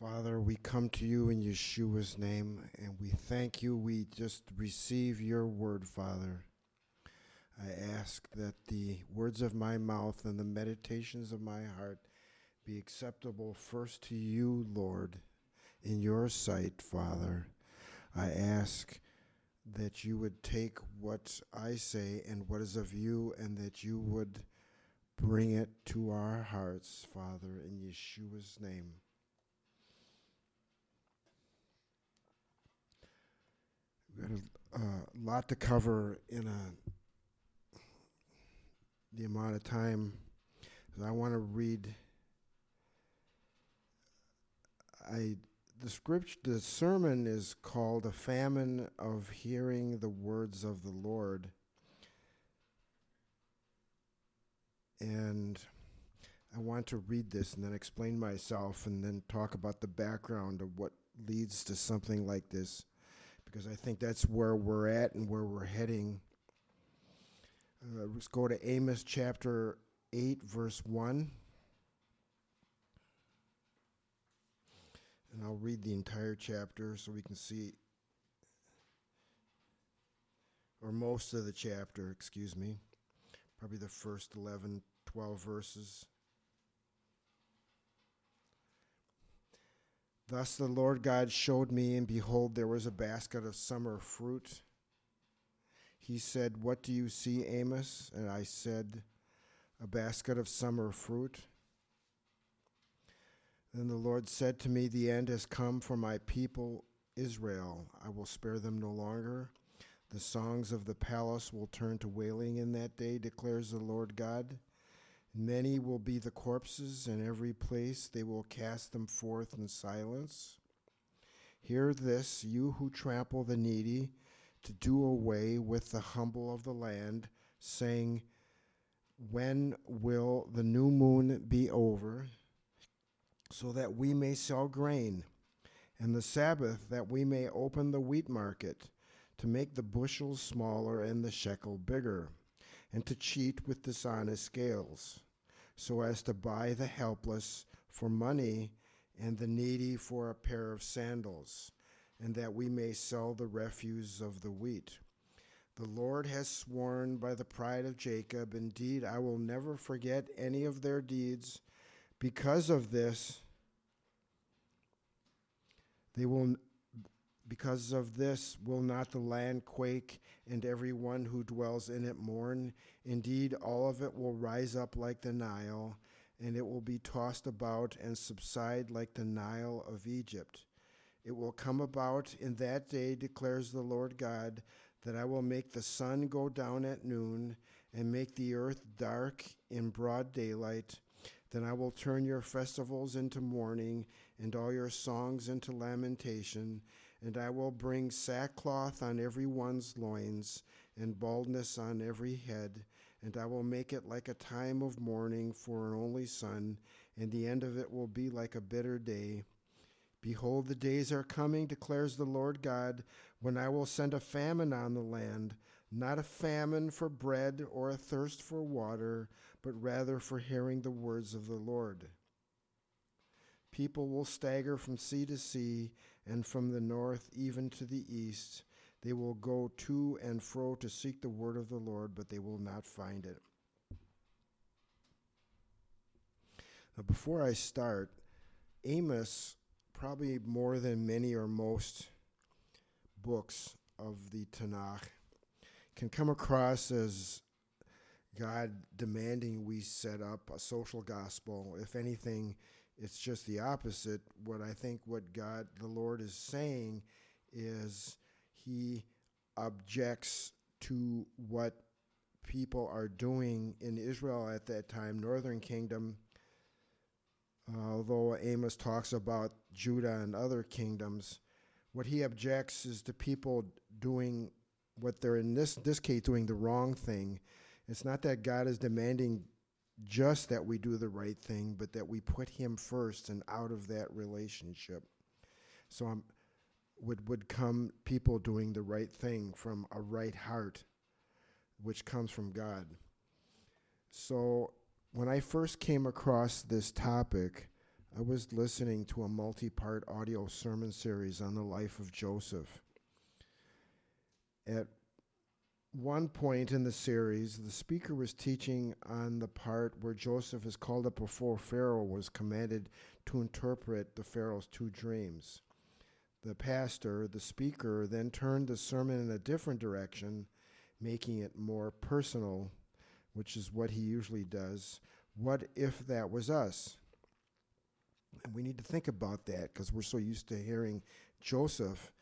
Father, we come to you in Yeshua's name and we thank you. We just receive your word, Father. I ask that the words of my mouth and the meditations of my heart be acceptable first to you, Lord, in your sight, Father. I ask that you would take what I say and what is of you, and that you would bring it to our hearts, Father, in Yeshua's name. Got a uh, lot to cover in a the amount of time. I want to read. I the script the sermon is called a famine of hearing the words of the Lord. And I want to read this and then explain myself and then talk about the background of what leads to something like this because I think that's where we're at and where we're heading. Uh, let's go to Amos chapter 8, verse 1. And I'll read the entire chapter so we can see, or most of the chapter, excuse me, probably the first 11, 12 verses. Thus the Lord God showed me, and behold, there was a basket of summer fruit. He said, What do you see, Amos? And I said, A basket of summer fruit. Then the Lord said to me, The end has come for my people Israel. I will spare them no longer. The songs of the palace will turn to wailing in that day, declares the Lord God. Many will be the corpses, in every place they will cast them forth in silence. Hear this, you who trample the needy, to do away with the humble of the land, saying, When will the new moon be over? so that we may sell grain, and the Sabbath that we may open the wheat market, to make the bushels smaller and the shekel bigger, and to cheat with dishonest scales, so as to buy the helpless for money and the needy for a pair of sandals, and that we may sell the refuse of the wheat. The Lord has sworn by the pride of Jacob, indeed, I will never forget any of their deeds because of this, they will because of this will not the land quake and everyone who dwells in it mourn? Indeed all of it will rise up like the nile and it will be tossed about and subside like the nile of egypt. It will come about in that day declares the lord god that i will make the sun go down at noon and make the earth dark in broad daylight. Then I will turn your festivals into mourning, and all your songs into lamentation, and I will bring sackcloth on every one's loins, and baldness on every head, and I will make it like a time of mourning for an only son, and the end of it will be like a bitter day. Behold, the days are coming, declares the Lord God, when I will send a famine on the land, not a famine for bread or a thirst for water but rather for hearing the words of the Lord. People will stagger from sea to sea, and from the north even to the east. They will go to and fro to seek the word of the Lord, but they will not find it. Now, before I start, Amos, probably more than many or most books of the Tanakh, can come across as God demanding we set up a social gospel. If anything, it's just the opposite. What I think what God, the Lord, is saying is He objects to what people are doing in Israel at that time, Northern Kingdom. Although Amos talks about Judah and other kingdoms, what he objects is to people doing what they're in this this case doing the wrong thing it's not that God is demanding just that we do the right thing, but that we put Him first and out of that relationship. So I'm, would would come people doing the right thing from a right heart, which comes from God. So when I first came across this topic, I was listening to a multi part audio sermon series on the life of Joseph. At one point in the series, the speaker was teaching on the part where Joseph is called up before Pharaoh was commanded to interpret the Pharaoh's two dreams. The pastor, the speaker, then turned the sermon in a different direction, making it more personal, which is what he usually does. What if that was us? And we need to think about that because we're so used to hearing Joseph.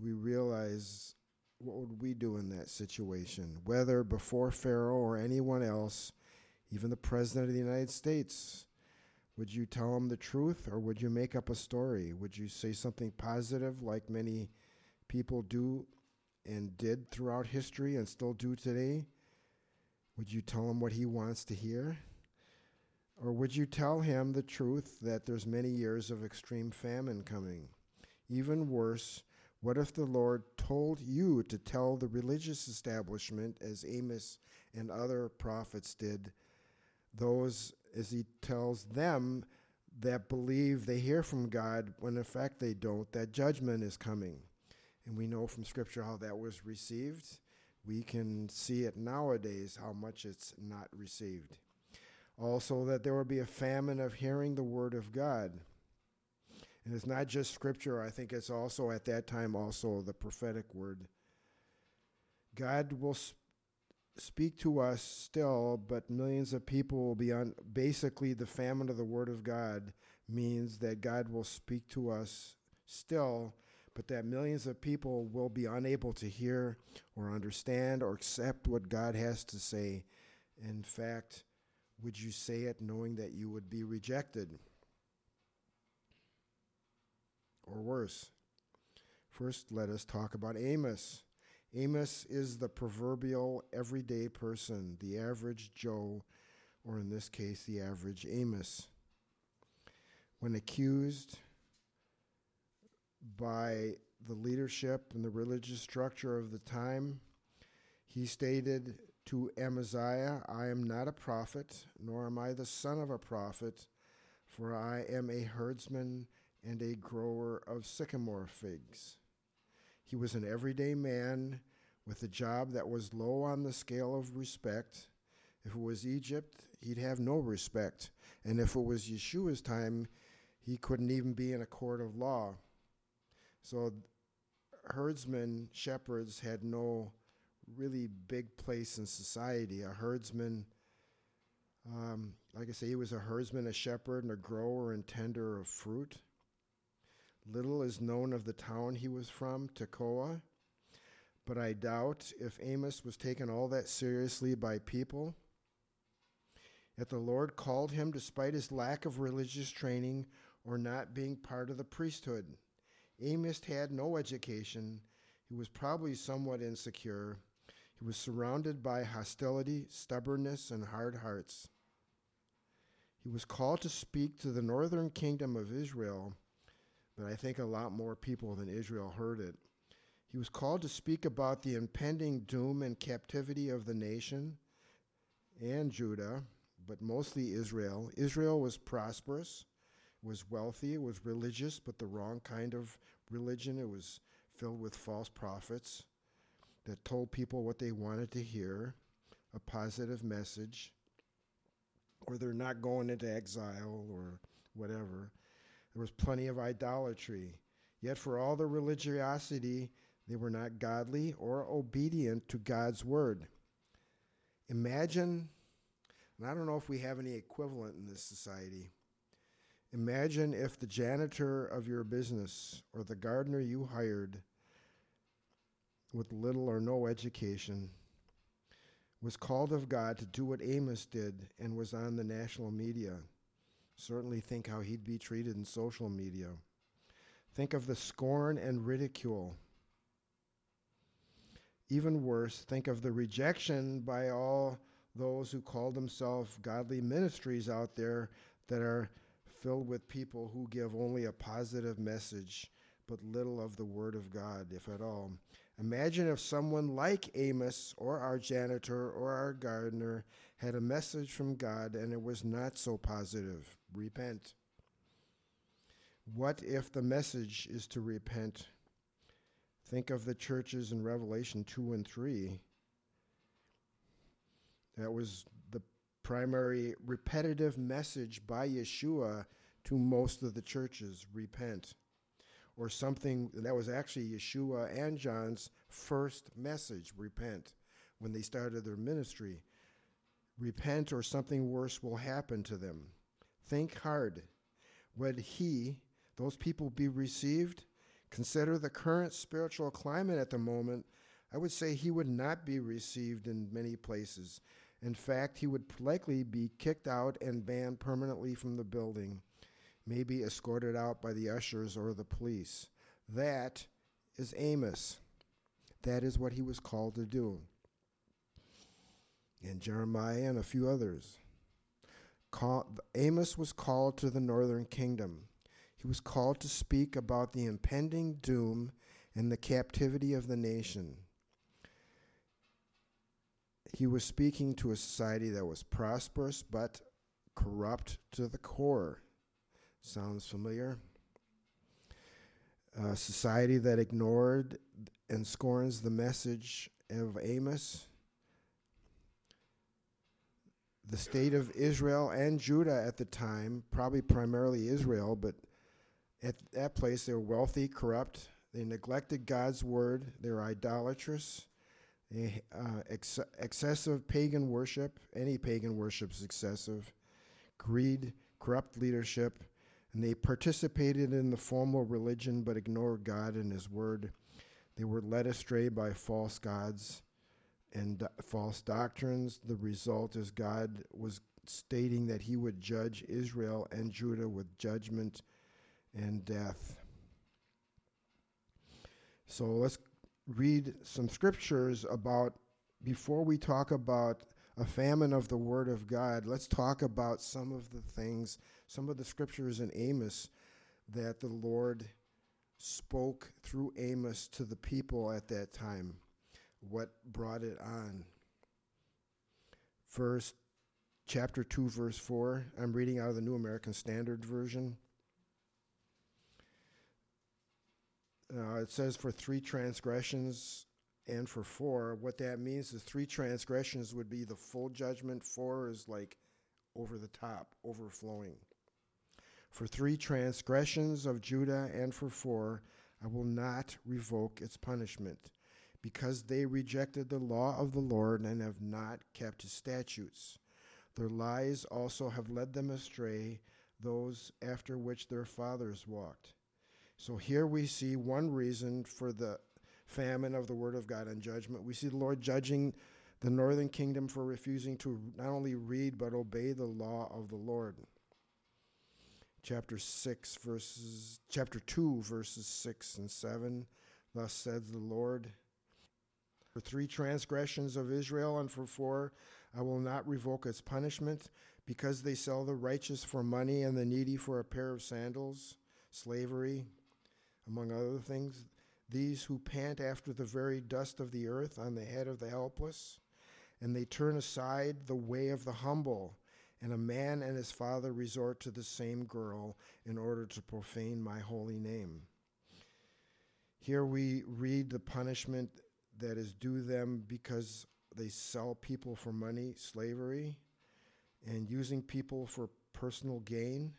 We realize what would we do in that situation? Whether before Pharaoh or anyone else, even the President of the United States, would you tell him the truth or would you make up a story? Would you say something positive like many people do and did throughout history and still do today? Would you tell him what he wants to hear? Or would you tell him the truth that there's many years of extreme famine coming? Even worse, what if the Lord told you to tell the religious establishment, as Amos and other prophets did, those as he tells them that believe they hear from God when in fact they don't, that judgment is coming? And we know from Scripture how that was received. We can see it nowadays how much it's not received. Also, that there will be a famine of hearing the Word of God. And it's not just scripture, I think it's also at that time also the prophetic word. God will sp- speak to us still, but millions of people will be on. Basically, the famine of the word of God means that God will speak to us still, but that millions of people will be unable to hear or understand or accept what God has to say. In fact, would you say it knowing that you would be rejected? Or worse. First, let us talk about Amos. Amos is the proverbial everyday person, the average Joe, or in this case, the average Amos. When accused by the leadership and the religious structure of the time, he stated to Amaziah, I am not a prophet, nor am I the son of a prophet, for I am a herdsman and a grower of sycamore figs. He was an everyday man with a job that was low on the scale of respect. If it was Egypt, he'd have no respect. And if it was Yeshua's time, he couldn't even be in a court of law. So herdsmen, shepherds, had no really big place in society. A herdsman, um, like I say, he was a herdsman, a shepherd, and a grower and tender of fruit. Little is known of the town he was from, Tekoa, but I doubt if Amos was taken all that seriously by people. Yet the Lord called him despite his lack of religious training or not being part of the priesthood. Amos had no education. He was probably somewhat insecure. He was surrounded by hostility, stubbornness, and hard hearts. He was called to speak to the northern kingdom of Israel but I think a lot more people than Israel heard it. He was called to speak about the impending doom and captivity of the nation and Judah, but mostly Israel. Israel was prosperous, was wealthy, was religious, but the wrong kind of religion. It was filled with false prophets that told people what they wanted to hear, a positive message, or they're not going into exile or whatever. There was plenty of idolatry. Yet, for all their religiosity, they were not godly or obedient to God's word. Imagine, and I don't know if we have any equivalent in this society. Imagine if the janitor of your business or the gardener you hired with little or no education was called of God to do what Amos did and was on the national media. Certainly think how he'd be treated in social media. Think of the scorn and ridicule. Even worse, think of the rejection by all those who call themselves godly ministries out there that are filled with people who give only a positive message but little of the Word of God, if at all. Imagine if someone like Amos or our janitor or our gardener had a message from God and it was not so positive. Repent. What if the message is to repent? Think of the churches in Revelation 2 and 3. That was the primary repetitive message by Yeshua to most of the churches repent. Or something that was actually Yeshua and John's first message repent when they started their ministry. Repent, or something worse will happen to them. Think hard. Would he, those people, be received? Consider the current spiritual climate at the moment. I would say he would not be received in many places. In fact, he would likely be kicked out and banned permanently from the building, maybe escorted out by the ushers or the police. That is Amos. That is what he was called to do. And Jeremiah and a few others. Amos was called to the northern kingdom. He was called to speak about the impending doom and the captivity of the nation. He was speaking to a society that was prosperous but corrupt to the core. Sounds familiar? A society that ignored and scorns the message of Amos. The state of Israel and Judah at the time, probably primarily Israel, but at that place they were wealthy, corrupt. They neglected God's word. They were idolatrous. They, uh, ex- excessive pagan worship. Any pagan worship is excessive. Greed, corrupt leadership, and they participated in the formal religion but ignored God and His word. They were led astray by false gods and false doctrines. The result is God was stating that He would judge Israel and Judah with judgment and death. So let's read some scriptures about, before we talk about a famine of the Word of God, let's talk about some of the things, some of the scriptures in Amos that the Lord spoke through Amos to the people at that time. What brought it on? First, chapter 2 verse 4. I'm reading out of the New American Standard Version. Uh, it says for three transgressions and for four. What that means is three transgressions would be the full judgment, four is like over the top, overflowing. For three transgressions of Judah and for four, I will not revoke its punishment, because they rejected the law of the Lord and have not kept his statutes. Their lies also have led them astray, those after which their fathers walked. So here we see one reason for the famine of the word of God and judgment. We see the Lord judging the northern kingdom for refusing to not only read but obey the law of the Lord. Chapter 6 verses chapter 2 verses 6 and 7 thus says the Lord for three transgressions of Israel and for four I will not revoke its punishment because they sell the righteous for money and the needy for a pair of sandals slavery among other things, these who pant after the very dust of the earth on the head of the helpless, and they turn aside the way of the humble, and a man and his father resort to the same girl in order to profane my holy name. Here we read the punishment that is due them because they sell people for money, slavery, and using people for personal gain.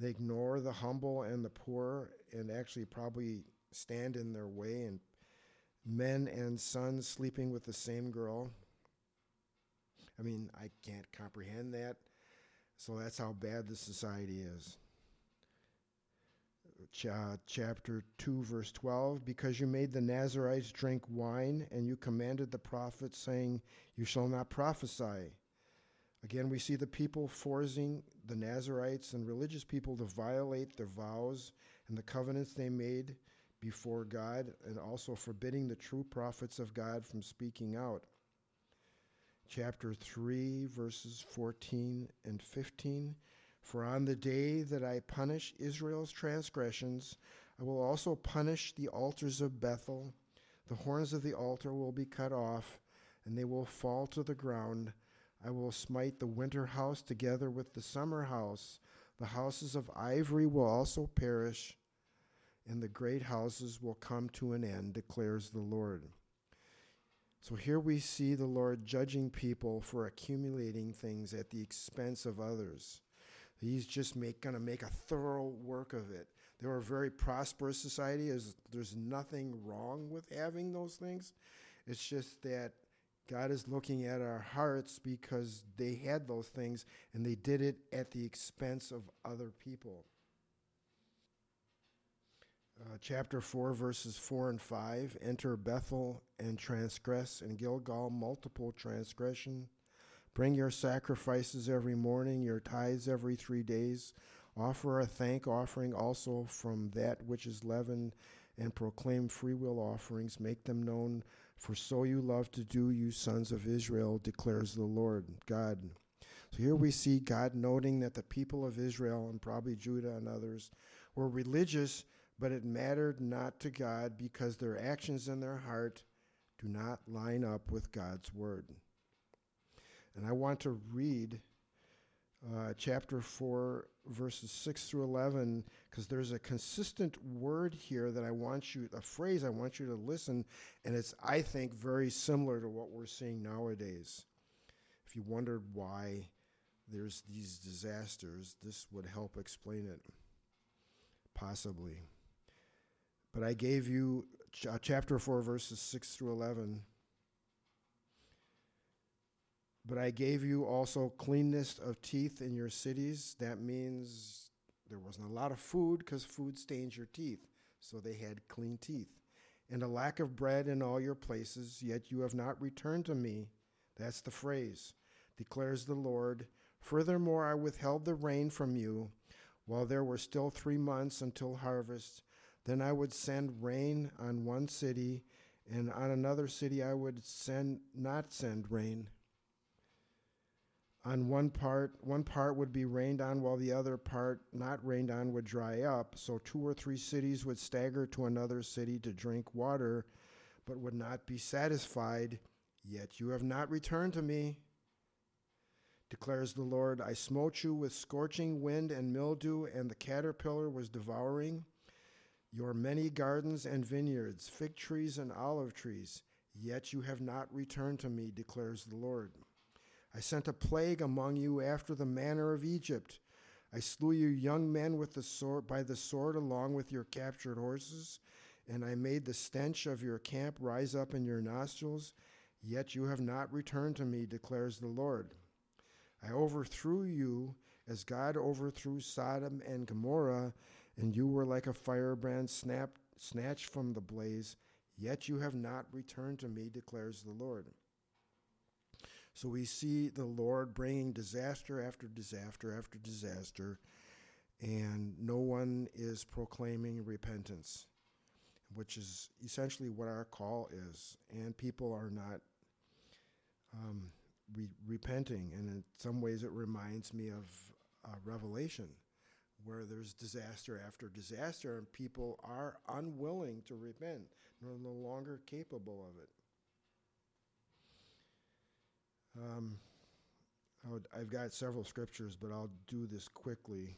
They ignore the humble and the poor and actually probably stand in their way, and men and sons sleeping with the same girl. I mean, I can't comprehend that. So that's how bad the society is. Ch- uh, chapter 2, verse 12 Because you made the Nazarites drink wine, and you commanded the prophets, saying, You shall not prophesy. Again, we see the people forcing the Nazarites and religious people to violate their vows and the covenants they made before God, and also forbidding the true prophets of God from speaking out. Chapter 3, verses 14 and 15. For on the day that I punish Israel's transgressions, I will also punish the altars of Bethel. The horns of the altar will be cut off, and they will fall to the ground. I will smite the winter house together with the summer house. The houses of ivory will also perish, and the great houses will come to an end, declares the Lord. So here we see the Lord judging people for accumulating things at the expense of others. He's just going to make a thorough work of it. They were a very prosperous society. There's, there's nothing wrong with having those things. It's just that God is looking at our hearts because they had those things and they did it at the expense of other people. Uh, chapter 4, verses 4 and 5 Enter Bethel and transgress, and Gilgal multiple transgression. Bring your sacrifices every morning, your tithes every three days. Offer a thank offering also from that which is leavened, and proclaim freewill offerings. Make them known for so you love to do, you sons of Israel, declares the Lord God. So here we see God noting that the people of Israel, and probably Judah and others, were religious, but it mattered not to God because their actions in their heart do not line up with God's word. And I want to read uh, chapter 4, verses 6 through 11, because there's a consistent word here that I want you, a phrase I want you to listen, and it's, I think, very similar to what we're seeing nowadays. If you wondered why there's these disasters, this would help explain it, possibly. But I gave you ch- uh, chapter 4, verses 6 through 11. But I gave you also cleanness of teeth in your cities. That means there wasn't a lot of food because food stains your teeth. So they had clean teeth. And a lack of bread in all your places, yet you have not returned to me. That's the phrase, declares the Lord. Furthermore, I withheld the rain from you while there were still three months until harvest. Then I would send rain on one city, and on another city I would send not send rain. On one part one part would be rained on while the other part not rained on would dry up. So two or three cities would stagger to another city to drink water but would not be satisfied. Yet you have not returned to me declares the lord. I smote you with scorching wind and mildew and the caterpillar was devouring your many gardens and vineyards fig trees and olive trees yet you have not returned to me declares the lord I sent a plague among you after the manner of Egypt. I slew your young men with the sword by the sword along with your captured horses, and I made the stench of your camp rise up in your nostrils, yet you have not returned to me, declares the Lord. I overthrew you as God overthrew Sodom and Gomorrah, and you were like a firebrand snapped, snatched from the blaze, yet you have not returned to me, declares the Lord. So we see the Lord bringing disaster after disaster after disaster, and no one is proclaiming repentance, which is essentially what our call is. And people are not um, re- repenting. And in some ways, it reminds me of uh, Revelation, where there's disaster after disaster, and people are unwilling to repent, they're no longer capable of it. Um, I have got several scriptures, but I'll do this quickly.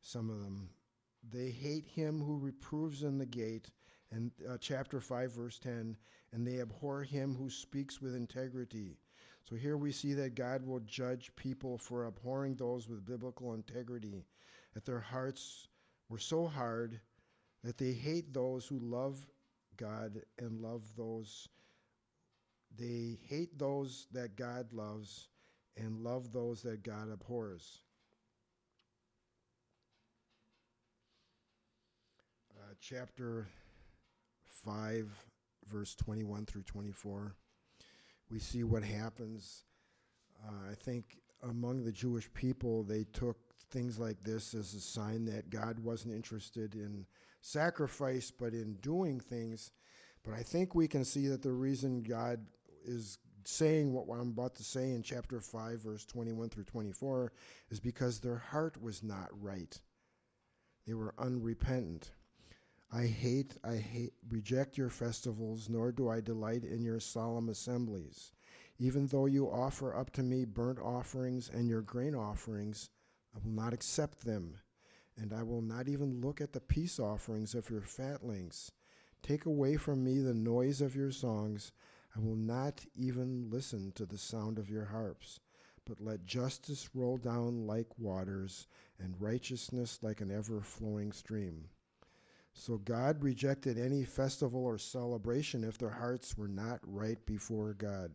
Some of them. They hate him who reproves in the gate, and uh, chapter 5, verse 10, and they abhor him who speaks with integrity. So here we see that God will judge people for abhorring those with biblical integrity, that their hearts were so hard that they hate those who love God and love those they hate those that God loves and love those that God abhors. Uh, chapter 5, verse 21 through 24, we see what happens. Uh, I think among the Jewish people, they took things like this as a sign that God wasn't interested in sacrifice, but in doing things. But I think we can see that the reason God is saying what I'm about to say in chapter 5, verse 21 through 24, is because their heart was not right. They were unrepentant. I hate, I hate, reject your festivals, nor do I delight in your solemn assemblies. Even though you offer up to me burnt offerings and your grain offerings, I will not accept them, and I will not even look at the peace offerings of your fatlings. Take away from me the noise of your songs. I will not even listen to the sound of your harps, but let justice roll down like waters and righteousness like an ever flowing stream. So God rejected any festival or celebration if their hearts were not right before God.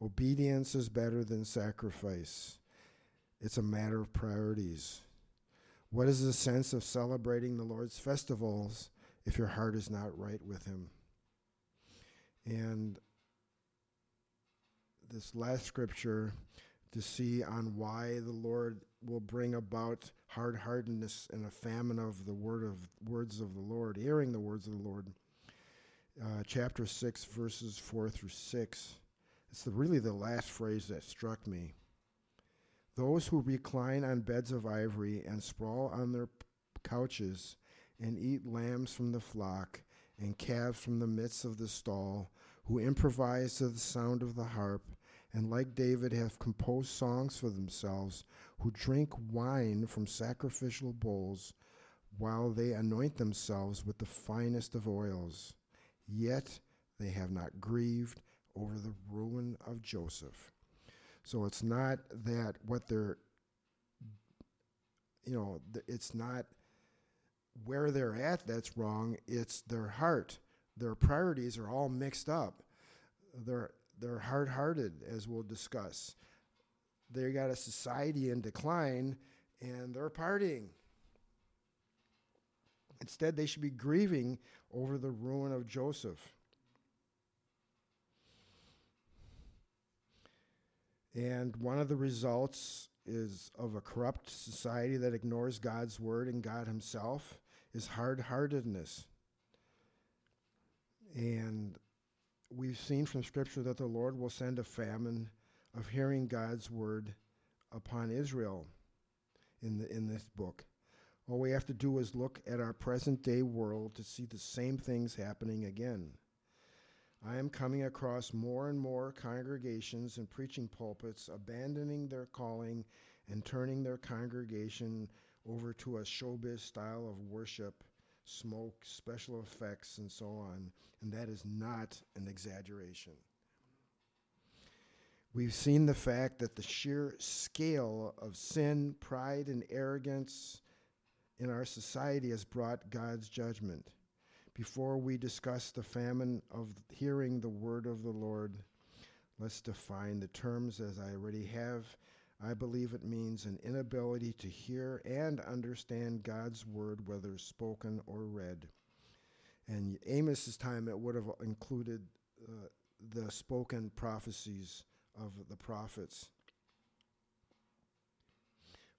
Obedience is better than sacrifice. It's a matter of priorities. What is the sense of celebrating the Lord's festivals if your heart is not right with Him? And this last scripture to see on why the Lord will bring about hard heartedness and a famine of the word of words of the Lord, hearing the words of the Lord. Uh, chapter six, verses four through six. It's the, really the last phrase that struck me. Those who recline on beds of ivory and sprawl on their couches and eat lambs from the flock and calves from the midst of the stall, who improvise to the sound of the harp, and like David have composed songs for themselves, who drink wine from sacrificial bowls, while they anoint themselves with the finest of oils. Yet they have not grieved over the ruin of Joseph. So it's not that what they're, you know, it's not where they're at that's wrong, it's their heart. Their priorities are all mixed up. They're, they're hard hearted, as we'll discuss. They got a society in decline and they're partying. Instead, they should be grieving over the ruin of Joseph. And one of the results is of a corrupt society that ignores God's word and God himself is hard-heartedness. And we've seen from scripture that the Lord will send a famine of hearing God's word upon Israel in the in this book. All we have to do is look at our present day world to see the same things happening again. I am coming across more and more congregations and preaching pulpits abandoning their calling and turning their congregation over to a showbiz style of worship, smoke, special effects, and so on. And that is not an exaggeration. We've seen the fact that the sheer scale of sin, pride, and arrogance in our society has brought God's judgment before we discuss the famine of hearing the word of the Lord, let's define the terms as I already have. I believe it means an inability to hear and understand God's word, whether spoken or read. And Amos's time, it would have included uh, the spoken prophecies of the prophets.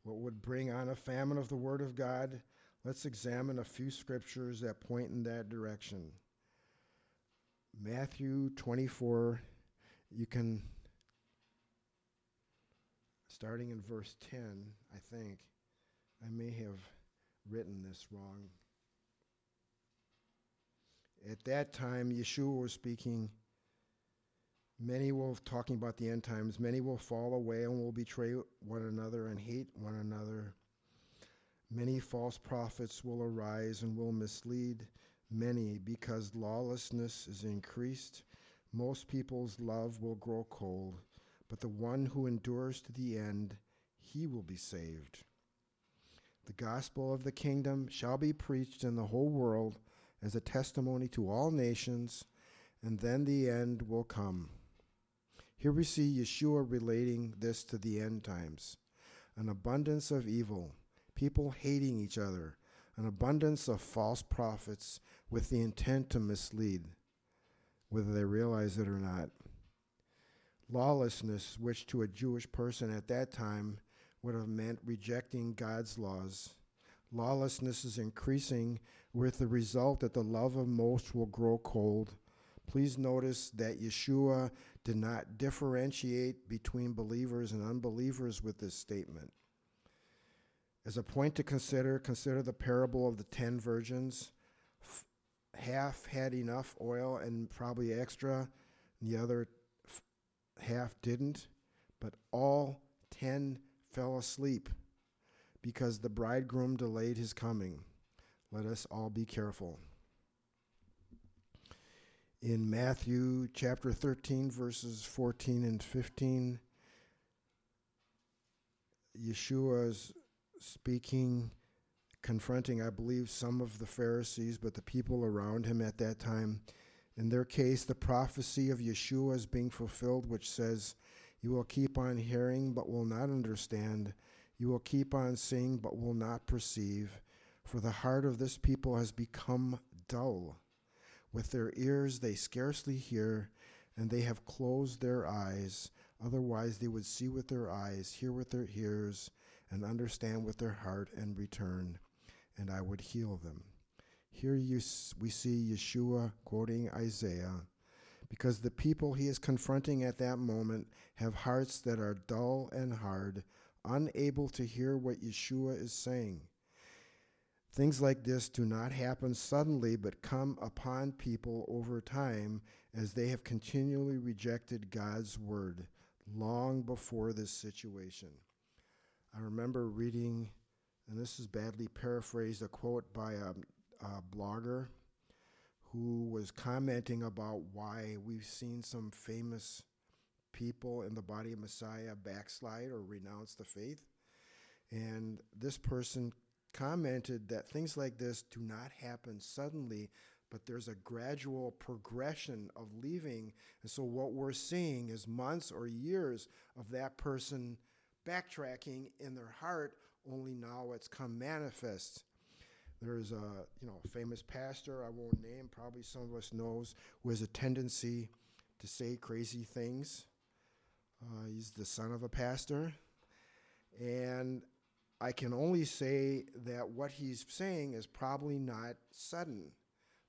What would bring on a famine of the word of God? Let's examine a few scriptures that point in that direction. Matthew 24, you can, starting in verse 10, I think. I may have written this wrong. At that time, Yeshua was speaking. Many will, talking about the end times, many will fall away and will betray one another and hate one another. Many false prophets will arise and will mislead many because lawlessness is increased. Most people's love will grow cold, but the one who endures to the end, he will be saved. The gospel of the kingdom shall be preached in the whole world as a testimony to all nations, and then the end will come. Here we see Yeshua relating this to the end times an abundance of evil people hating each other, an abundance of false prophets with the intent to mislead, whether they realize it or not. Lawlessness, which to a Jewish person at that time would have meant rejecting God's laws. Lawlessness is increasing with the result that the love of most will grow cold. Please notice that Yeshua did not differentiate between believers and unbelievers with this statement. As a point to consider, consider the parable of the ten virgins. F- half had enough oil and probably extra, and the other f- half didn't, but all ten fell asleep because the bridegroom delayed his coming. Let us all be careful. In Matthew chapter 13, verses 14 and 15, Yeshua is speaking, confronting, I believe, some of the Pharisees, but the people around him at that time. In their case, the prophecy of Yeshua is being fulfilled, which says, You will keep on hearing, but will not understand. You will keep on seeing, but will not perceive. For the heart of this people has become dull. With their ears they scarcely hear, and they have closed their eyes. Otherwise, they would see with their eyes, hear with their ears, and understand with their heart and return, and I would heal them. Here you, we see Yeshua quoting Isaiah, because the people he is confronting at that moment have hearts that are dull and hard, unable to hear what Yeshua is saying. Things like this do not happen suddenly, but come upon people over time as they have continually rejected God's word long before this situation. I remember reading, and this is badly paraphrased, a quote by a, a blogger who was commenting about why we've seen some famous people in the body of Messiah backslide or renounce the faith. And this person commented that things like this do not happen suddenly, but there's a gradual progression of leaving. And so what we're seeing is months or years of that person backtracking in their heart, only now it's come manifest. There's a you know famous pastor I won't name, probably some of us knows, who has a tendency to say crazy things. Uh, he's the son of a pastor, and I can only say that what he's saying is probably not sudden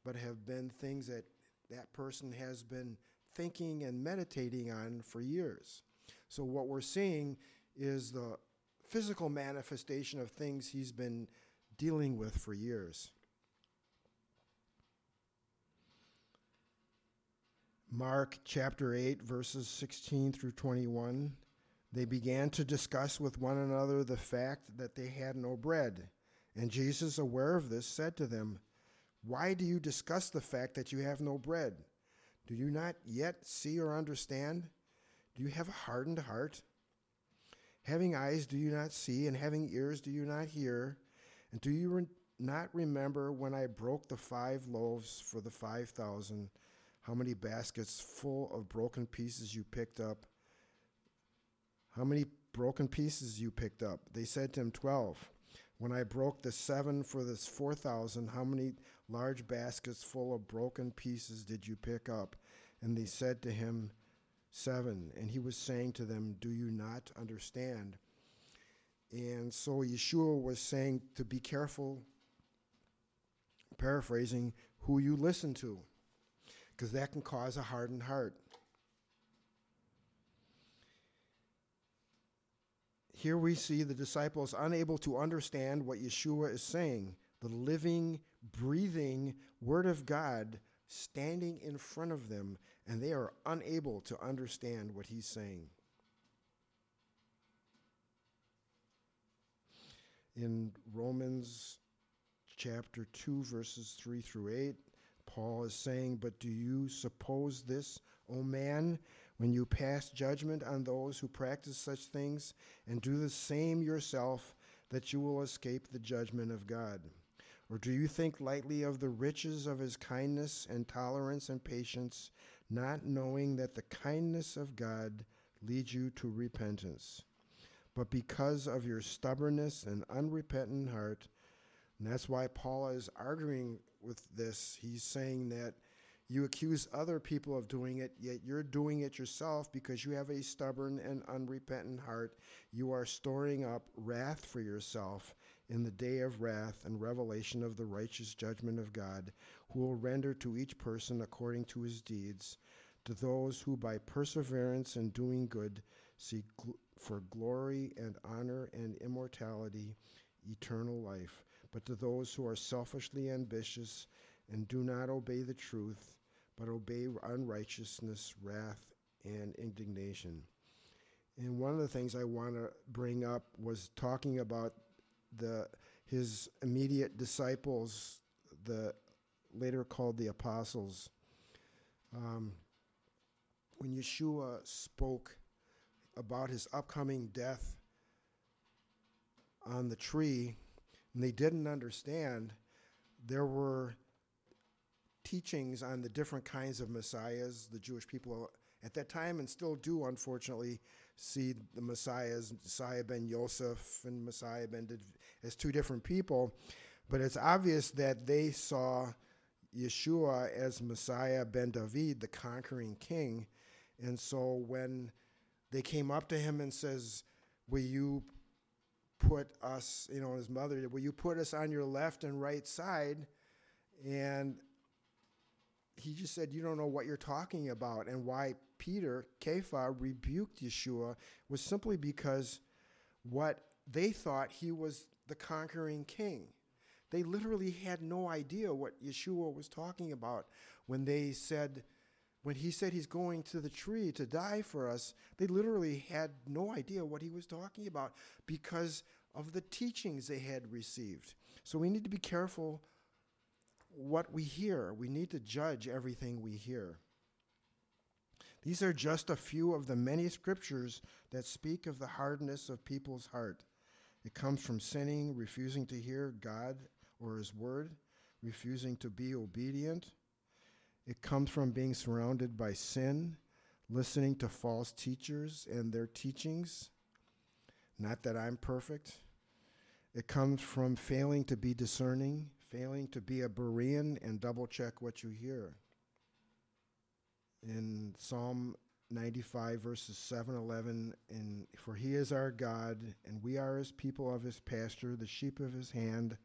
but have been things that that person has been thinking and meditating on for years. So, what we're seeing is the physical manifestation of things he's been dealing with for years. Mark chapter 8, verses 16 through 21. They began to discuss with one another the fact that they had no bread. And Jesus, aware of this, said to them, why do you discuss the fact that you have no bread? Do you not yet see or understand? Do you have a hardened heart? Having eyes, do you not see? And having ears, do you not hear? And do you re- not remember when I broke the five loaves for the five thousand, how many baskets full of broken pieces you picked up? How many broken pieces you picked up? They said to him, Twelve. When I broke the seven for this four thousand, how many large baskets full of broken pieces did you pick up? And they said to him, Seven. And he was saying to them, Do you not understand? And so Yeshua was saying to be careful, paraphrasing, who you listen to, because that can cause a hardened heart. Here we see the disciples unable to understand what Yeshua is saying. The living, breathing Word of God standing in front of them, and they are unable to understand what he's saying. In Romans chapter 2, verses 3 through 8, Paul is saying, But do you suppose this, O man? when you pass judgment on those who practice such things and do the same yourself, that you will escape the judgment of God? Or do you think lightly of the riches of his kindness and tolerance and patience, not knowing that the kindness of God leads you to repentance? But because of your stubbornness and unrepentant heart, and that's why Paul is arguing with this, he's saying that you accuse other people of doing it, yet you're doing it yourself because you have a stubborn and unrepentant heart. You are storing up wrath for yourself in the day of wrath and revelation of the righteous judgment of God, who will render to each person according to his deeds, to those who by perseverance in doing good seek gl- for glory and honor and immortality, eternal life, but to those who are selfishly ambitious and do not obey the truth but obey unrighteousness, wrath, and indignation. And one of the things I want to bring up was talking about the his immediate disciples, the later called the apostles. Um, when Yeshua spoke about his upcoming death on the tree, and they didn't understand, there were teachings on the different kinds of messiahs the Jewish people at that time and still do, unfortunately, see the messiahs, Messiah ben Yosef and Messiah ben as two different people. But it's obvious that they saw Yeshua as Messiah ben David, the conquering king. And so when they came up to him and says, "Will you put us, you know, his mother, will you put us on your left and right side?" And he just said, "You don't know what you're talking about." And why Peter, Kepha, rebuked Yeshua was simply because what they thought he was the conquering king. They literally had no idea what Yeshua was talking about when they said, when he said he's going to the tree to die for us, they literally had no idea what he was talking about because of the teachings they had received. So we need to be careful what we hear. We need to judge everything we hear. These are just a few of the many scriptures that speak of the hardness of people's heart. It comes from sinning, refusing to hear God or His word, refusing to be obedient. It comes from being surrounded by sin, listening to false teachers and their teachings. Not that I'm perfect. It comes from failing to be discerning, failing to be a Berean and double check what you hear. In Psalm 95 verses 7 11 and for he is our god and we are his people of his pasture the sheep of his hand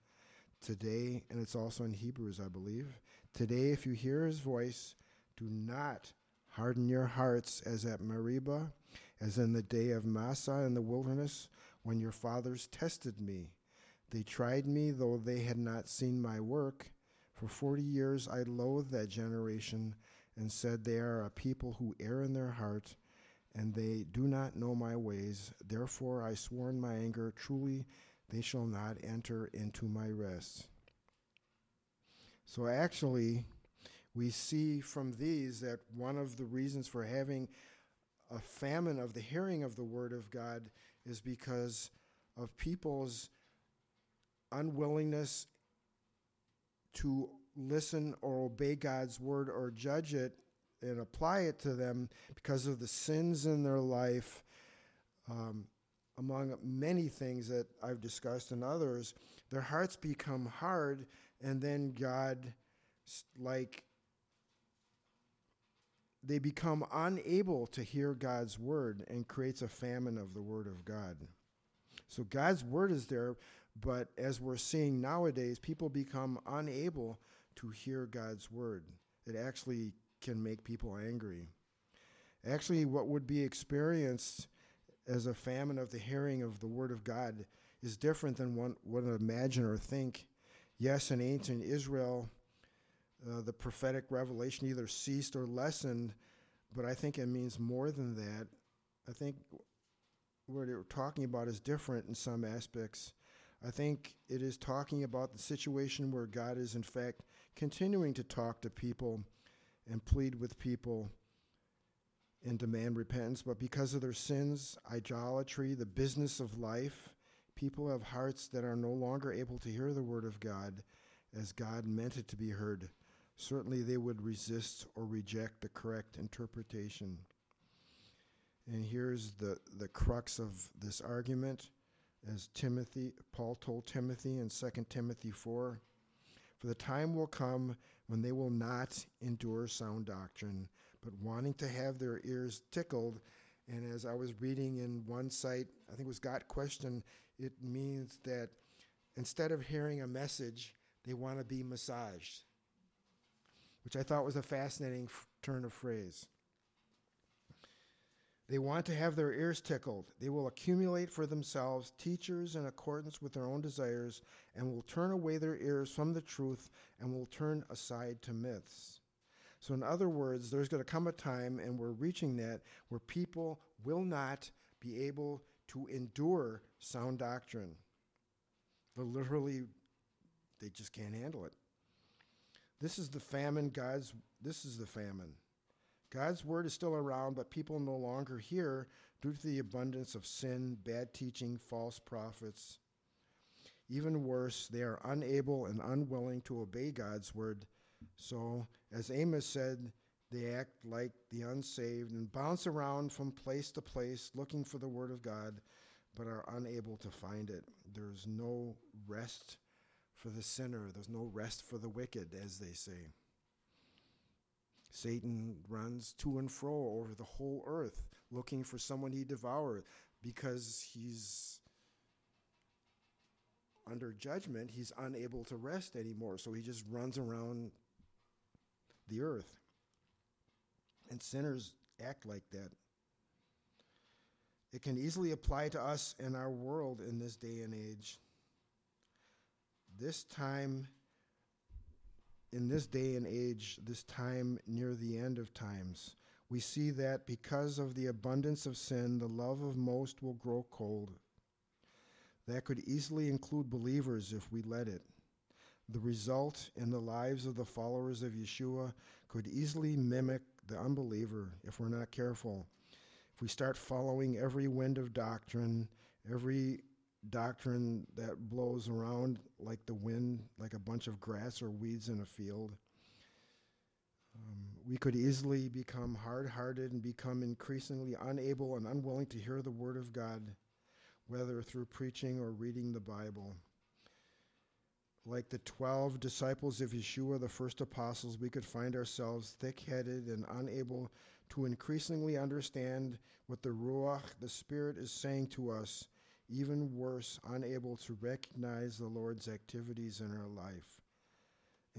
today and it's also in hebrews i believe today if you hear his voice do not harden your hearts as at meribah as in the day of Massah in the wilderness when your fathers tested me. They tried me though they had not seen my work. For 40 years i loathed that generation and said, They are a people who err in their heart, and they do not know my ways. Therefore I swore in my anger, Truly they shall not enter into my rest. So actually, we see from these that one of the reasons for having a famine of the hearing of the word of God is because of people's unwillingness to listen or obey God's word or judge it and apply it to them because of the sins in their life, um, among many things that I've discussed and others, their hearts become hard, and then God, like, they become unable to hear God's word and creates a famine of the word of God. So God's word is there, but as we're seeing nowadays, people become unable to hear God's word. It actually can make people angry. Actually, what would be experienced as a famine of the hearing of the word of God is different than one would imagine or think. Yes, in ancient Israel, uh, the prophetic revelation either ceased or lessened, but I think it means more than that. I think what we're talking about is different in some aspects. I think it is talking about the situation where God is, in fact, continuing to talk to people and plead with people and demand repentance. But because of their sins, idolatry, the business of life, people have hearts that are no longer able to hear the word of God as God meant it to be heard. Certainly, they would resist or reject the correct interpretation. And here's the, the crux of this argument, as Timothy, Paul told Timothy in 2 Timothy 4 for the time will come when they will not endure sound doctrine, but wanting to have their ears tickled. And as I was reading in one site, I think it was Got Question, it means that instead of hearing a message, they want to be massaged, which I thought was a fascinating f- turn of phrase. They want to have their ears tickled. They will accumulate for themselves teachers in accordance with their own desires and will turn away their ears from the truth and will turn aside to myths. So, in other words, there's going to come a time, and we're reaching that, where people will not be able to endure sound doctrine. Literally, they just can't handle it. This is the famine, God's, this is the famine. God's word is still around, but people no longer hear due to the abundance of sin, bad teaching, false prophets. Even worse, they are unable and unwilling to obey God's word. So, as Amos said, they act like the unsaved and bounce around from place to place looking for the word of God, but are unable to find it. There's no rest for the sinner, there's no rest for the wicked, as they say. Satan runs to and fro over the whole earth looking for someone he devour because he's under judgment, he's unable to rest anymore. So he just runs around the earth. And sinners act like that. It can easily apply to us in our world in this day and age. This time, in this day and age, this time near the end of times, we see that because of the abundance of sin, the love of most will grow cold. That could easily include believers if we let it. The result in the lives of the followers of Yeshua could easily mimic the unbeliever if we're not careful. If we start following every wind of doctrine, every doctrine that blows around like the wind, like a bunch of grass or weeds in a field, um, we could easily become hard hearted and become increasingly unable and unwilling to hear the Word of God whether through preaching or reading the Bible. Like the 12 disciples of Yeshua, the first apostles, we could find ourselves thick headed and unable to increasingly understand what the Ruach, the Spirit, is saying to us, even worse, unable to recognize the Lord's activities in our life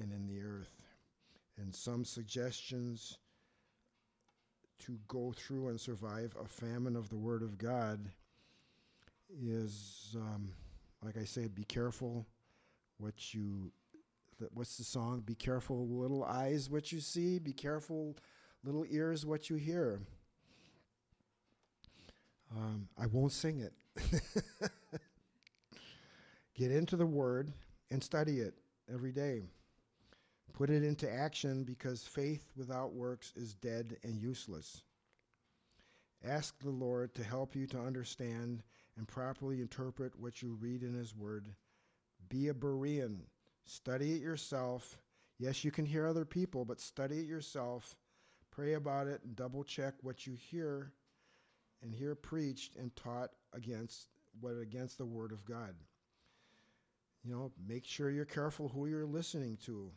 and in the earth. And some suggestions to go through and survive a famine of the Word of God is, um, like I said, be careful what you. what's the song? Be careful, little eyes, what you see. Be careful, little ears, what you hear. Um, I won't sing it. Get into the Word and study it every day. Put it into action because faith without works is dead and useless. Ask the Lord to help you to understand and properly interpret what you read in His Word. Be a Berean. Study it yourself. Yes, you can hear other people, but study it yourself. Pray about it and double check what you hear and hear preached and taught against what against the Word of God. You know, make sure you're careful who you're listening to.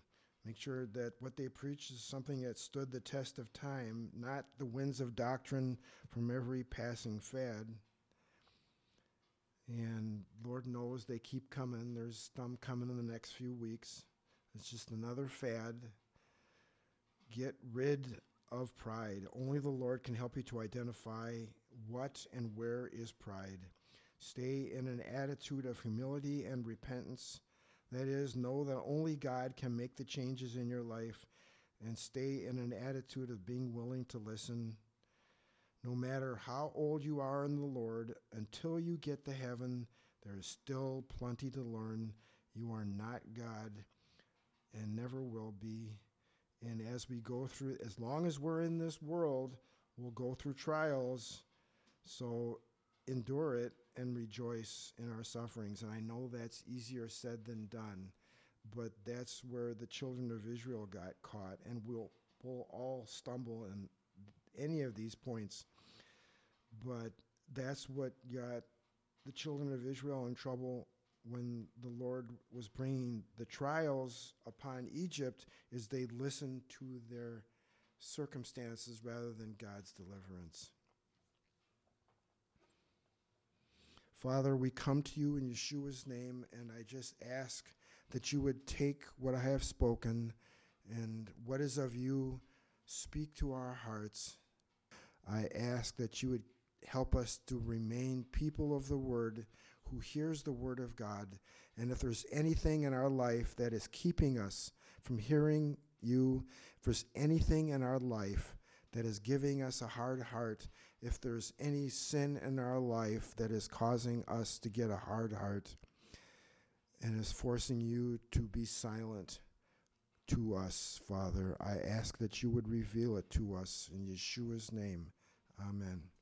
Make sure that what they preach is something that stood the test of time, not the winds of doctrine from every passing fad. And Lord knows they keep coming. There's some coming in the next few weeks. It's just another fad. Get rid of pride. Only the Lord can help you to identify what and where is pride. Stay in an attitude of humility and repentance. That is, know that only God can make the changes in your life and stay in an attitude of being willing to listen no matter how old you are in the Lord, until you get to heaven, there is still plenty to learn. You are not God and never will be. And as we go through, as long as we're in this world, we'll go through trials. So endure it and rejoice in our sufferings. And I know that's easier said than done, but that's where the children of Israel got caught. And we'll, we'll all stumble in any of these points. But that's what got the children of Israel in trouble when the Lord was bringing the trials upon Egypt is they listened to their circumstances rather than God's deliverance. Father, we come to you in Yeshua's name, and I just ask that you would take what I have spoken and what is of you, speak to our hearts. I ask that you would help us to remain people of the word who hears the word of God. And if there's anything in our life that is keeping us from hearing you, if there's anything in our life that is giving us a hard heart, if there's any sin in our life that is causing us to get a hard heart, and is forcing you to be silent to us, Father, I ask that you would reveal it to us in Yeshua's name. Amen.